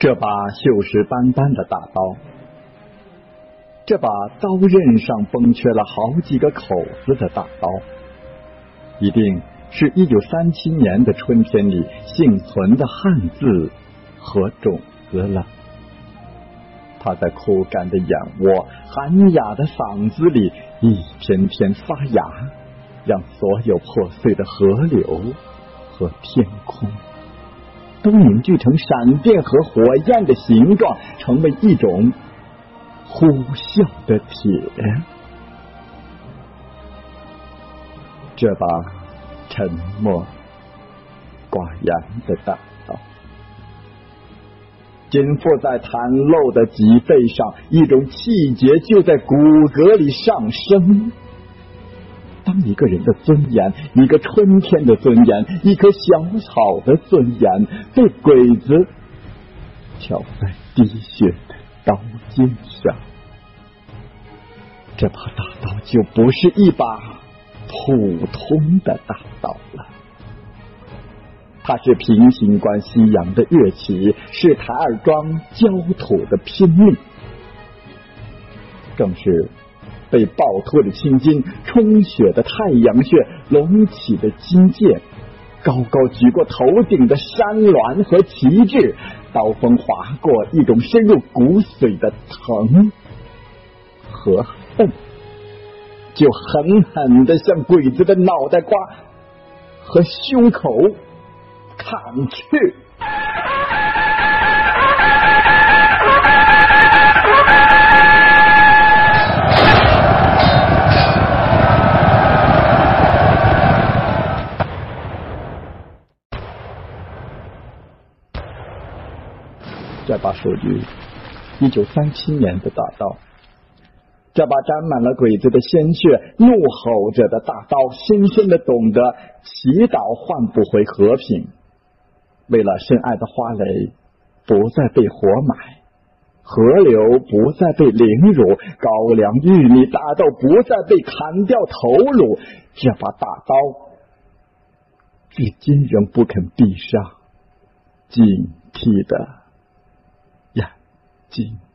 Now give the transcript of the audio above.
这把锈蚀斑斑的大刀，这把刀刃上崩缺了好几个口子的大刀，一定是一九三七年的春天里幸存的汉字和种子了。它在枯干的眼窝、寒哑的嗓子里一天天发芽，让所有破碎的河流和天空。都凝聚成闪电和火焰的形状，成为一种呼啸的铁。这把沉默寡言的大刀，紧附在袒露的脊背上，一种气节就在骨骼里上升。当一个人的尊严，一个春天的尊严，一棵小草的尊严，被鬼子敲在滴血的刀尖上，这把大刀就不是一把普通的大刀了。它是平型关西洋的乐器，是台儿庄焦土的拼命，更是。被暴脱的青筋，充血的太阳穴，隆起的金剑，高高举过头顶的山峦和旗帜，刀锋划过一种深入骨髓的疼和恨，就狠狠的向鬼子的脑袋瓜和胸口砍去。这把属于一九三七年的大刀，这把沾满了鬼子的鲜血、怒吼着的大刀，深深的懂得祈祷换不回和平。为了深爱的花蕾不再被活埋，河流不再被凌辱，高粱、玉米、大豆不再被砍掉头颅，这把大刀至今仍不肯闭上警惕的。金。